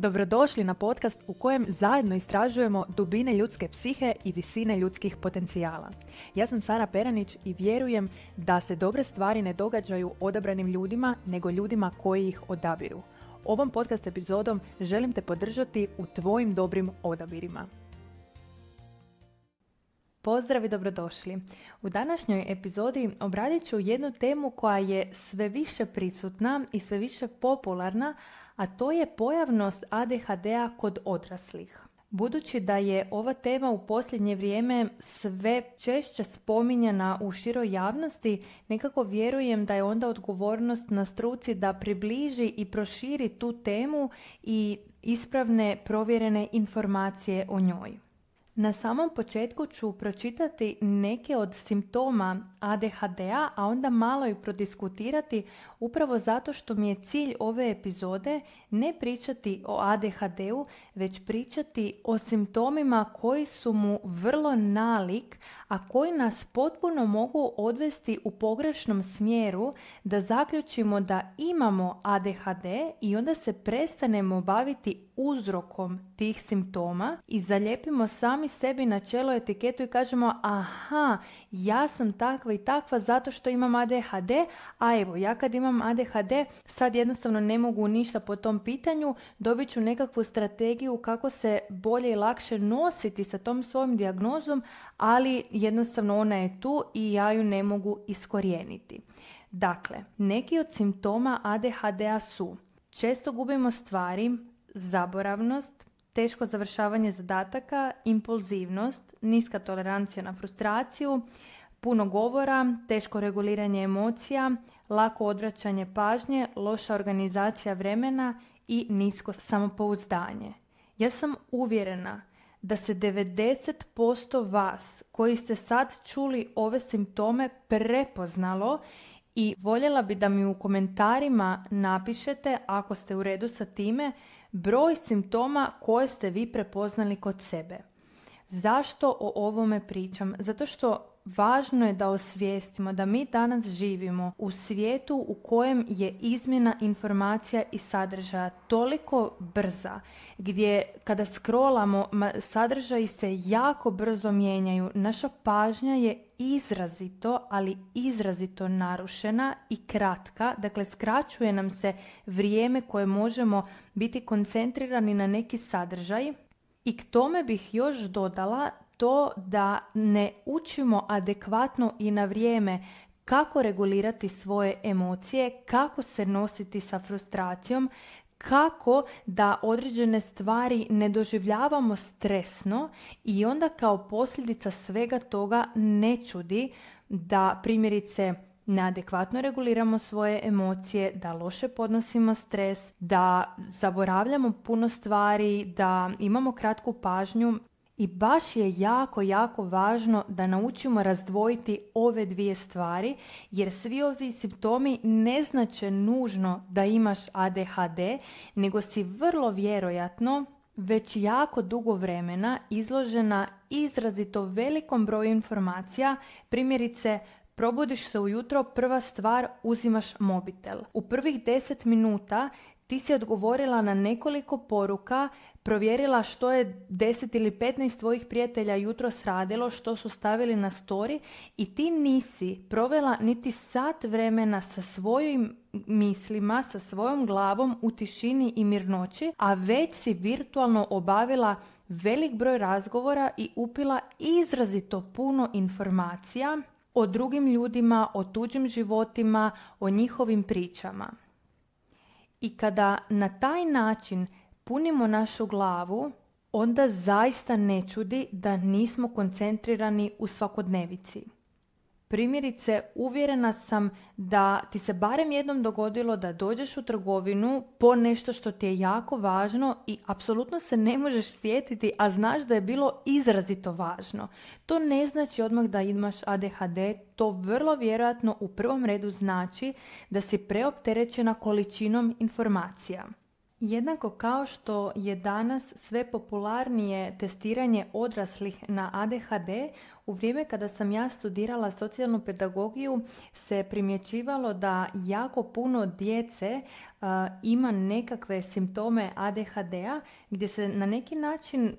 Dobrodošli na podcast u kojem zajedno istražujemo dubine ljudske psihe i visine ljudskih potencijala. Ja sam Sara Peranić i vjerujem da se dobre stvari ne događaju odabranim ljudima, nego ljudima koji ih odabiru. Ovom podcast epizodom želim te podržati u tvojim dobrim odabirima. Pozdrav i dobrodošli. U današnjoj epizodi obradit ću jednu temu koja je sve više prisutna i sve više popularna, a to je pojavnost ADHD-a kod odraslih. Budući da je ova tema u posljednje vrijeme sve češće spominjana u široj javnosti, nekako vjerujem da je onda odgovornost na struci da približi i proširi tu temu i ispravne provjerene informacije o njoj. Na samom početku ću pročitati neke od simptoma ADHD-a, a onda malo i prodiskutirati upravo zato što mi je cilj ove epizode ne pričati o ADHD-u, već pričati o simptomima koji su mu vrlo nalik, a koji nas potpuno mogu odvesti u pogrešnom smjeru da zaključimo da imamo ADHD i onda se prestanemo baviti uzrokom tih simptoma i zalijepimo sami sebi na čelo etiketu i kažemo aha, ja sam takva i takva zato što imam ADHD, a evo, ja kad imam ADHD sad jednostavno ne mogu ništa po tom pitanju, dobit ću nekakvu strategiju kako se bolje i lakše nositi sa tom svojom dijagnozom, ali jednostavno ona je tu i ja ju ne mogu iskorijeniti. Dakle, neki od simptoma ADHD-a su često gubimo stvari, zaboravnost, teško završavanje zadataka, impulzivnost, niska tolerancija na frustraciju, puno govora, teško reguliranje emocija, lako odvraćanje pažnje, loša organizacija vremena i nisko samopouzdanje. Ja sam uvjerena da se 90% vas koji ste sad čuli ove simptome prepoznalo i voljela bi da mi u komentarima napišete ako ste u redu sa time broj simptoma koje ste vi prepoznali kod sebe. Zašto o ovome pričam? Zato što važno je da osvijestimo da mi danas živimo u svijetu u kojem je izmjena informacija i sadržaja toliko brza, gdje kada scrollamo sadržaji se jako brzo mijenjaju. Naša pažnja je izrazito, ali izrazito narušena i kratka. Dakle, skraćuje nam se vrijeme koje možemo biti koncentrirani na neki sadržaj. I k tome bih još dodala to da ne učimo adekvatno i na vrijeme kako regulirati svoje emocije, kako se nositi sa frustracijom, kako da određene stvari ne doživljavamo stresno i onda kao posljedica svega toga ne čudi da primjerice neadekvatno reguliramo svoje emocije, da loše podnosimo stres, da zaboravljamo puno stvari, da imamo kratku pažnju i baš je jako, jako važno da naučimo razdvojiti ove dvije stvari, jer svi ovi simptomi ne znače nužno da imaš ADHD, nego si vrlo vjerojatno već jako dugo vremena izložena izrazito velikom broju informacija, primjerice Probudiš se ujutro, prva stvar uzimaš mobitel. U prvih 10 minuta ti si odgovorila na nekoliko poruka, provjerila što je 10 ili 15 tvojih prijatelja jutro sradilo, što su stavili na story i ti nisi provela niti sat vremena sa svojim mislima, sa svojom glavom u tišini i mirnoći, a već si virtualno obavila velik broj razgovora i upila izrazito puno informacija o drugim ljudima, o tuđim životima, o njihovim pričama. I kada na taj način punimo našu glavu, onda zaista ne čudi da nismo koncentrirani u svakodnevici. Primjerice, uvjerena sam da ti se barem jednom dogodilo da dođeš u trgovinu po nešto što ti je jako važno i apsolutno se ne možeš sjetiti, a znaš da je bilo izrazito važno. To ne znači odmah da imaš ADHD, to vrlo vjerojatno u prvom redu znači da si preopterećena količinom informacija. Jednako kao što je danas sve popularnije testiranje odraslih na ADHD, u vrijeme kada sam ja studirala socijalnu pedagogiju se primjećivalo da jako puno djece ima nekakve simptome ADHD-a gdje se na neki način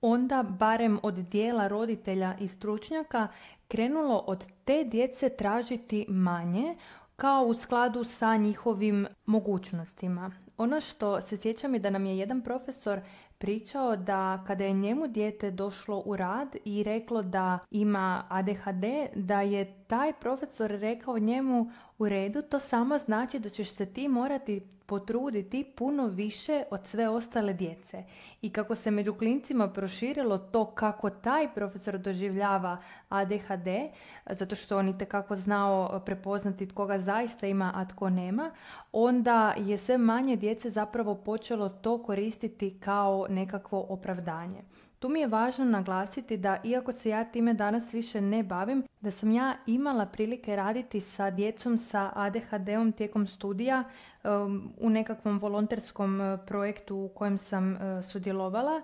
onda barem od dijela roditelja i stručnjaka krenulo od te djece tražiti manje kao u skladu sa njihovim mogućnostima. Ono što se sjećam je da nam je jedan profesor pričao da kada je njemu dijete došlo u rad i reklo da ima ADHD, da je taj profesor rekao njemu u redu, to samo znači da ćeš se ti morati potruditi puno više od sve ostale djece. I kako se među klincima proširilo to kako taj profesor doživljava ADHD, zato što on itekako znao prepoznati tko zaista ima, a tko nema, onda je sve manje djece zapravo počelo to koristiti kao nekakvo opravdanje. Tu mi je važno naglasiti da iako se ja time danas više ne bavim, da sam ja imala prilike raditi sa djecom sa ADHD-om tijekom studija u nekakvom volonterskom uh, projektu u kojem sam uh, sudjelovala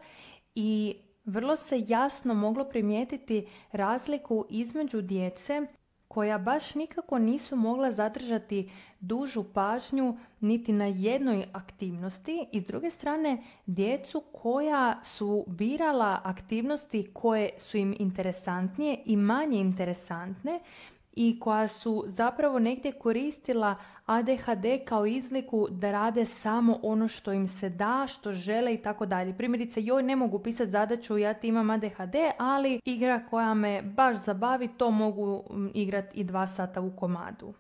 i vrlo se jasno moglo primijetiti razliku između djece koja baš nikako nisu mogla zadržati dužu pažnju niti na jednoj aktivnosti i s druge strane djecu koja su birala aktivnosti koje su im interesantnije i manje interesantne i koja su zapravo negdje koristila ADHD kao izliku da rade samo ono što im se da, što žele i tako dalje. Primjerice, joj ne mogu pisati zadaću, ja ti imam ADHD, ali igra koja me baš zabavi, to mogu igrati i dva sata u komadu.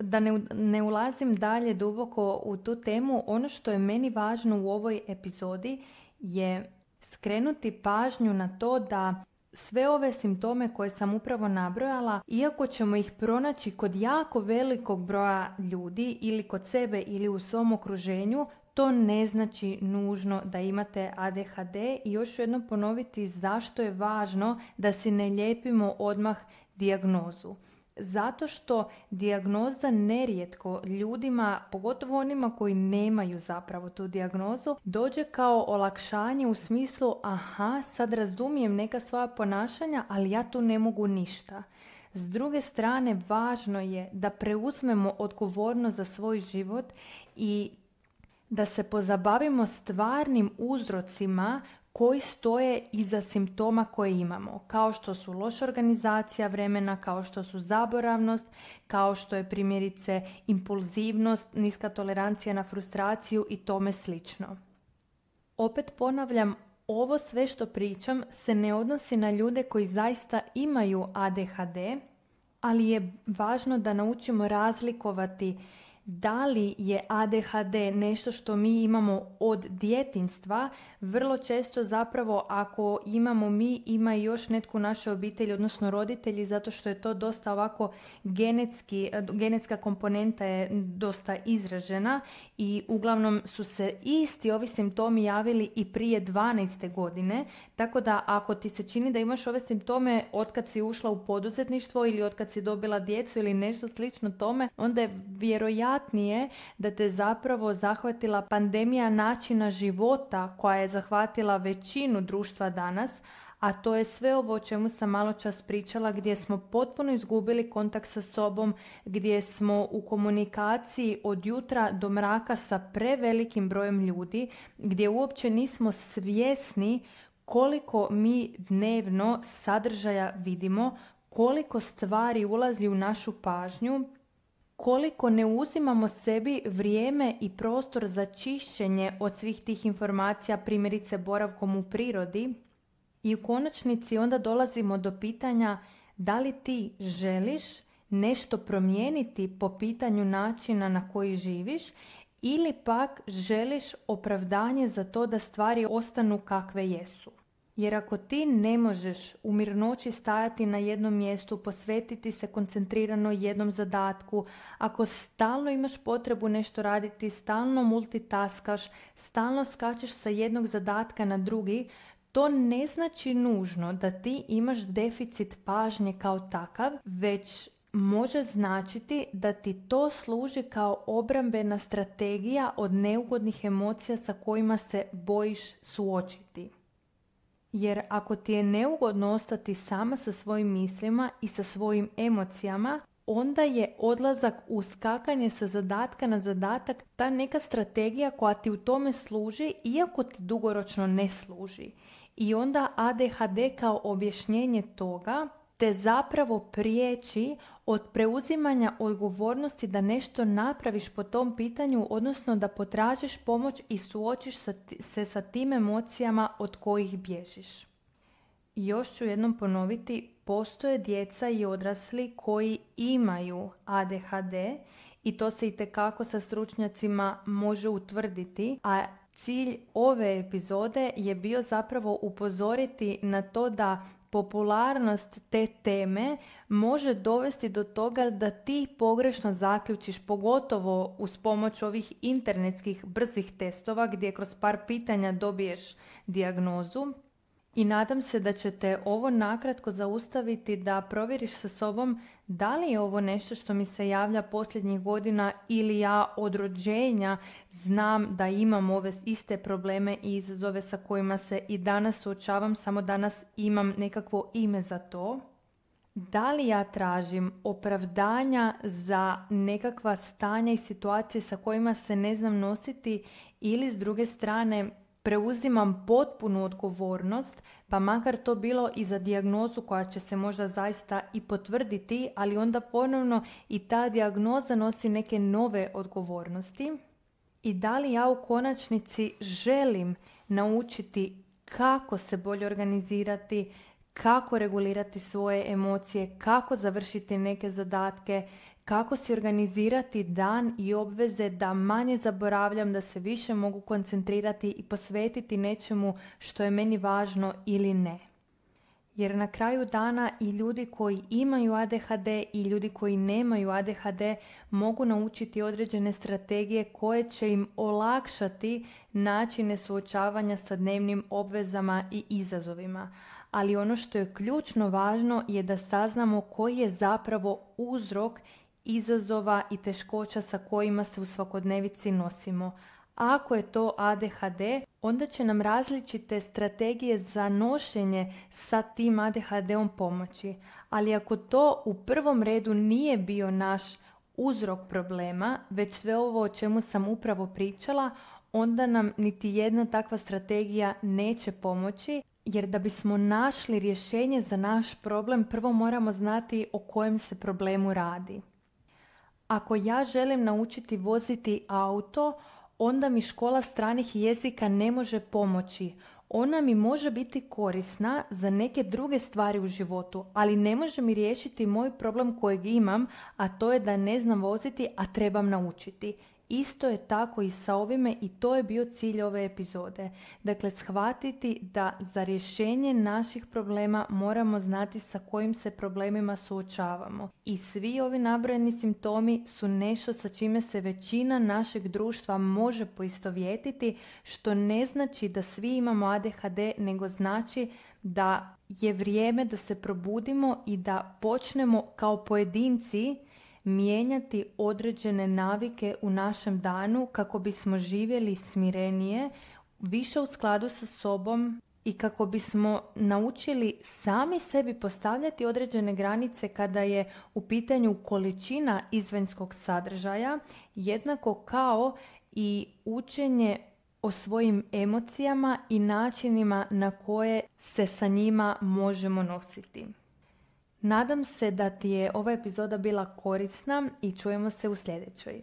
Da ne, ne ulazim dalje duboko u tu temu, ono što je meni važno u ovoj epizodi je skrenuti pažnju na to da sve ove simptome koje sam upravo nabrojala, iako ćemo ih pronaći kod jako velikog broja ljudi ili kod sebe ili u svom okruženju, to ne znači nužno da imate ADHD i još ću jednom ponoviti zašto je važno da si ne lijepimo odmah dijagnozu. Zato što dijagnoza nerijetko ljudima, pogotovo onima koji nemaju zapravo tu dijagnozu, dođe kao olakšanje u smislu aha, sad razumijem neka svoja ponašanja, ali ja tu ne mogu ništa. S druge strane, važno je da preuzmemo odgovornost za svoj život i da se pozabavimo stvarnim uzrocima koji stoje iza simptoma koje imamo, kao što su loša organizacija vremena, kao što su zaboravnost, kao što je primjerice impulzivnost, niska tolerancija na frustraciju i tome slično. Opet ponavljam, ovo sve što pričam se ne odnosi na ljude koji zaista imaju ADHD, ali je važno da naučimo razlikovati da li je ADHD nešto što mi imamo od djetinstva, vrlo često zapravo ako imamo mi, ima i još netko u našoj obitelji, odnosno roditelji, zato što je to dosta ovako genetski, genetska komponenta je dosta izražena i uglavnom su se isti ovi simptomi javili i prije 12. godine, tako da ako ti se čini da imaš ove simptome otkad si ušla u poduzetništvo ili otkad si dobila djecu ili nešto slično tome, onda je vjerojatno vjerojatnije da te zapravo zahvatila pandemija načina života koja je zahvatila većinu društva danas, a to je sve ovo o čemu sam malo čas pričala gdje smo potpuno izgubili kontakt sa sobom, gdje smo u komunikaciji od jutra do mraka sa prevelikim brojem ljudi, gdje uopće nismo svjesni koliko mi dnevno sadržaja vidimo, koliko stvari ulazi u našu pažnju koliko ne uzimamo sebi vrijeme i prostor za čišćenje od svih tih informacija, primjerice boravkom u prirodi. I u konačnici onda dolazimo do pitanja da li ti želiš nešto promijeniti po pitanju načina na koji živiš ili pak želiš opravdanje za to da stvari ostanu kakve jesu. Jer ako ti ne možeš u mirnoći stajati na jednom mjestu, posvetiti se koncentrirano jednom zadatku, ako stalno imaš potrebu nešto raditi, stalno multitaskaš, stalno skačeš sa jednog zadatka na drugi, to ne znači nužno da ti imaš deficit pažnje kao takav, već može značiti da ti to služi kao obrambena strategija od neugodnih emocija sa kojima se bojiš suočiti. Jer ako ti je neugodno ostati sama sa svojim mislima i sa svojim emocijama, onda je odlazak u skakanje sa zadatka na zadatak ta neka strategija koja ti u tome služi, iako ti dugoročno ne služi. I onda ADHD kao objašnjenje toga te zapravo priječi od preuzimanja odgovornosti da nešto napraviš po tom pitanju, odnosno da potražiš pomoć i suočiš se sa tim emocijama od kojih bježiš. Još ću jednom ponoviti, postoje djeca i odrasli koji imaju ADHD i to se i tekako sa stručnjacima može utvrditi, a cilj ove epizode je bio zapravo upozoriti na to da popularnost te teme može dovesti do toga da ti pogrešno zaključiš, pogotovo uz pomoć ovih internetskih brzih testova gdje kroz par pitanja dobiješ dijagnozu. I nadam se da ćete ovo nakratko zaustaviti da provjeriš sa sobom da li je ovo nešto što mi se javlja posljednjih godina ili ja od rođenja znam da imam ove iste probleme i izazove sa kojima se i danas suočavam, samo danas imam nekakvo ime za to. Da li ja tražim opravdanja za nekakva stanja i situacije sa kojima se ne znam nositi ili s druge strane preuzimam potpunu odgovornost, pa makar to bilo i za dijagnozu koja će se možda zaista i potvrditi, ali onda ponovno i ta dijagnoza nosi neke nove odgovornosti. I da li ja u konačnici želim naučiti kako se bolje organizirati, kako regulirati svoje emocije, kako završiti neke zadatke, kako si organizirati dan i obveze da manje zaboravljam, da se više mogu koncentrirati i posvetiti nečemu što je meni važno ili ne. Jer na kraju dana i ljudi koji imaju ADHD i ljudi koji nemaju ADHD mogu naučiti određene strategije koje će im olakšati načine suočavanja sa dnevnim obvezama i izazovima. Ali ono što je ključno važno je da saznamo koji je zapravo uzrok izazova i teškoća sa kojima se u svakodnevici nosimo. Ako je to ADHD, onda će nam različite strategije za nošenje sa tim ADHD-om pomoći. Ali ako to u prvom redu nije bio naš uzrok problema, već sve ovo o čemu sam upravo pričala, onda nam niti jedna takva strategija neće pomoći, jer da bismo našli rješenje za naš problem, prvo moramo znati o kojem se problemu radi. Ako ja želim naučiti voziti auto, onda mi škola stranih jezika ne može pomoći. Ona mi može biti korisna za neke druge stvari u životu, ali ne može mi riješiti moj problem kojeg imam, a to je da ne znam voziti, a trebam naučiti. Isto je tako i sa ovime i to je bio cilj ove epizode. Dakle, shvatiti da za rješenje naših problema moramo znati sa kojim se problemima suočavamo. I svi ovi nabrojeni simptomi su nešto sa čime se većina našeg društva može poistovjetiti, što ne znači da svi imamo ADHD, nego znači da je vrijeme da se probudimo i da počnemo kao pojedinci mijenjati određene navike u našem danu kako bismo živjeli smirenije, više u skladu sa sobom i kako bismo naučili sami sebi postavljati određene granice kada je u pitanju količina izvanjskog sadržaja, jednako kao i učenje o svojim emocijama i načinima na koje se sa njima možemo nositi. Nadam se da ti je ova epizoda bila korisna i čujemo se u sljedećoj.